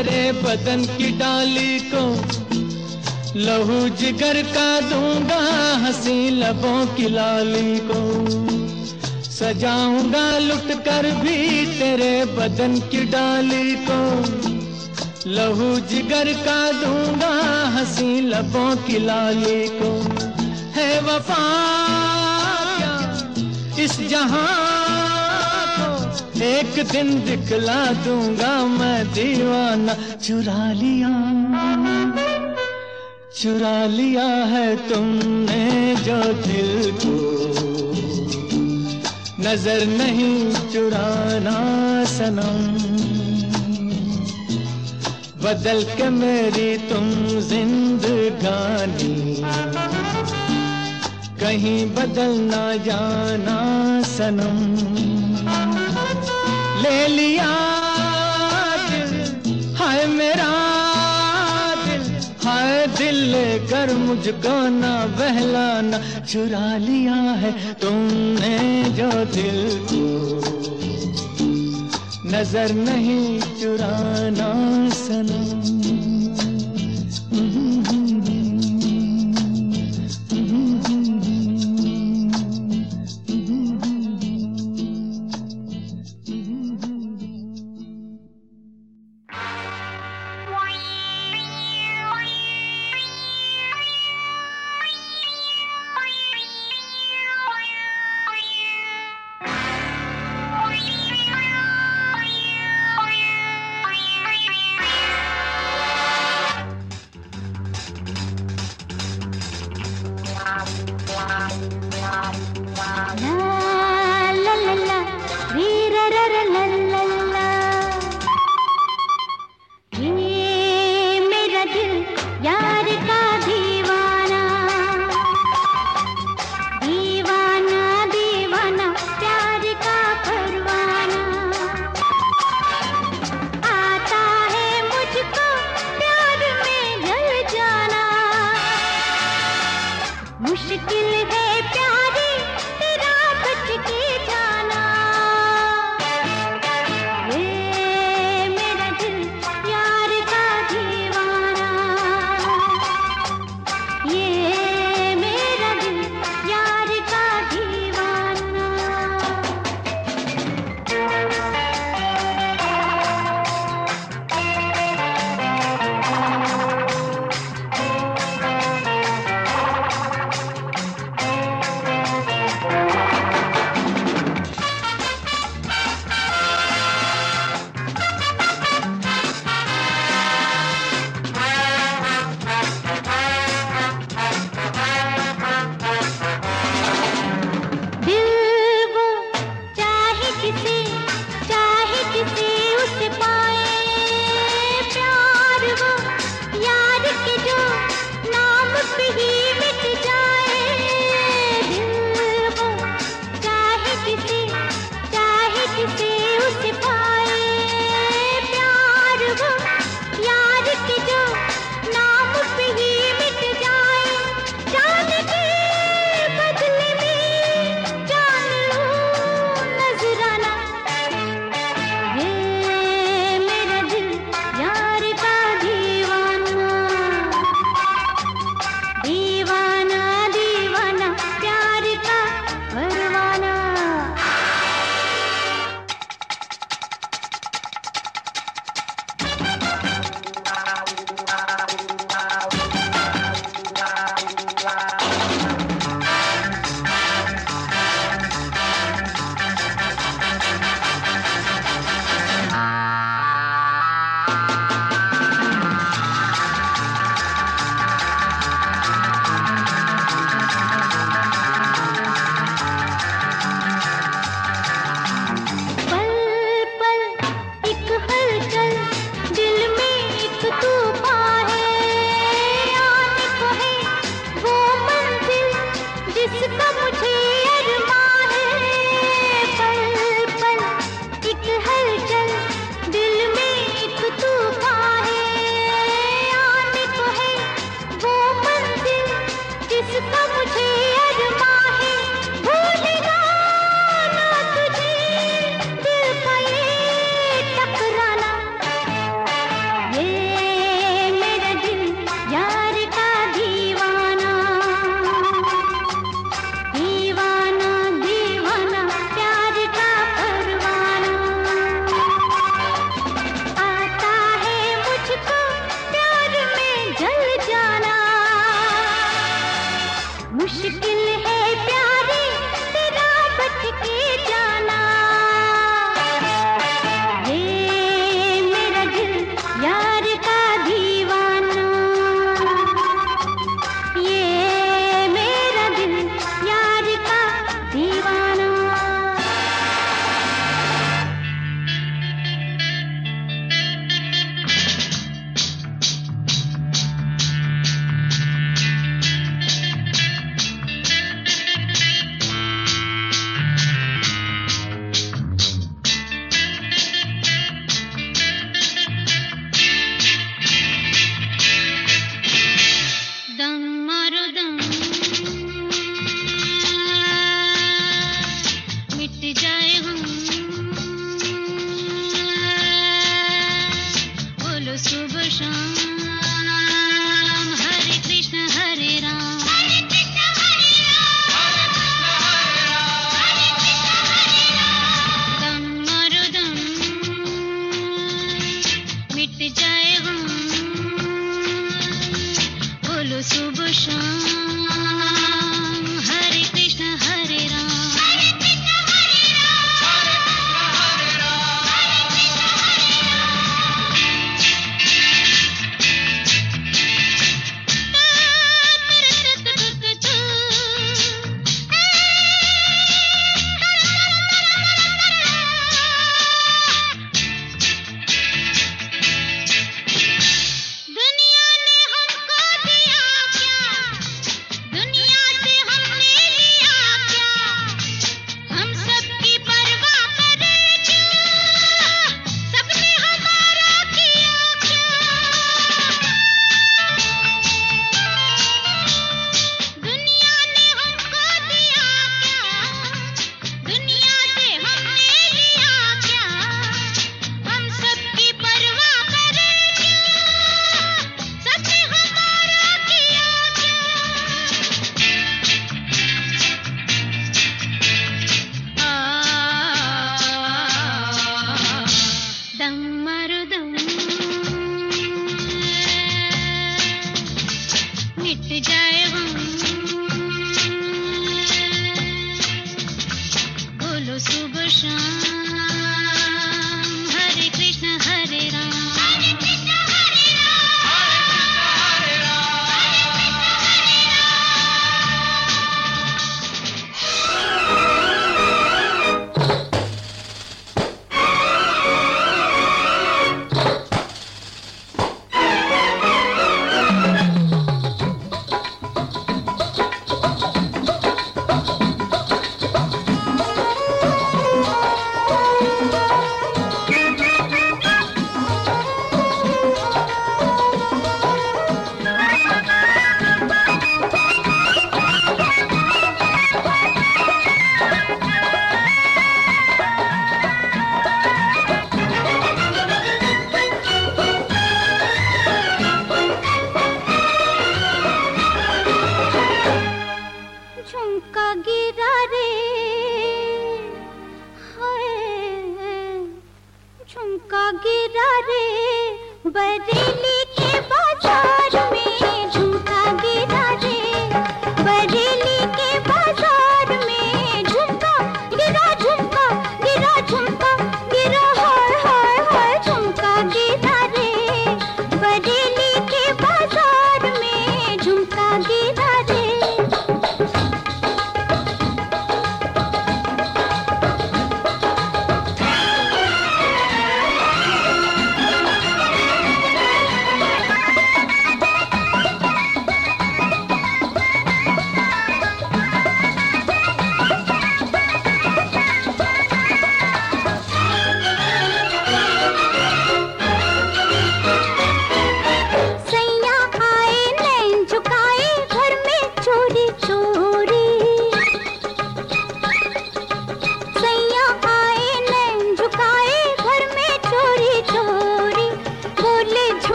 तेरे बदन की डाली को लहू जिगर का दूँगा, हँसी लबों की लाली को। सजाऊँगा, लुट कर भी तेरे बदन की डाली को। लहू जिगर का दूँगा, हँसी लबों की लाली को। है वफा इस जहाँ एक दिन दिखला दूँगा मैं दीवाना। चुरा लिया। चुरा लिया है तुमने जो दिल को। नज़र नहीं चुराना सनम। बदल के मेरी तुम जिंदगानी। कहीं बदल ना जाना सनम। ले लिया दिल हाय मेरा दिल, हाय दिल लेकर मुझको ना बहलाना। चुरा लिया है तुमने जो दिल को। नज़र नहीं चुराना सनम। जाए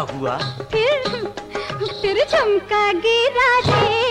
हुआ? फिर फिर चमका गिरा दे।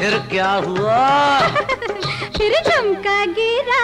फिर क्या हुआ? फिर झुमका गिरा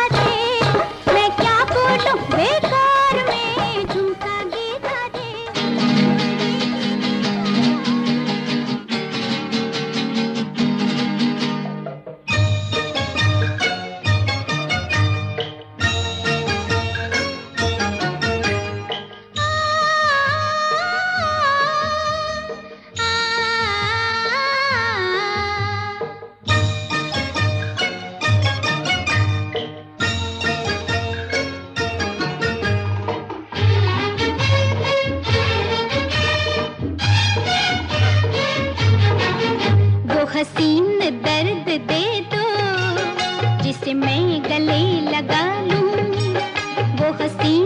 पति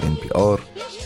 NPR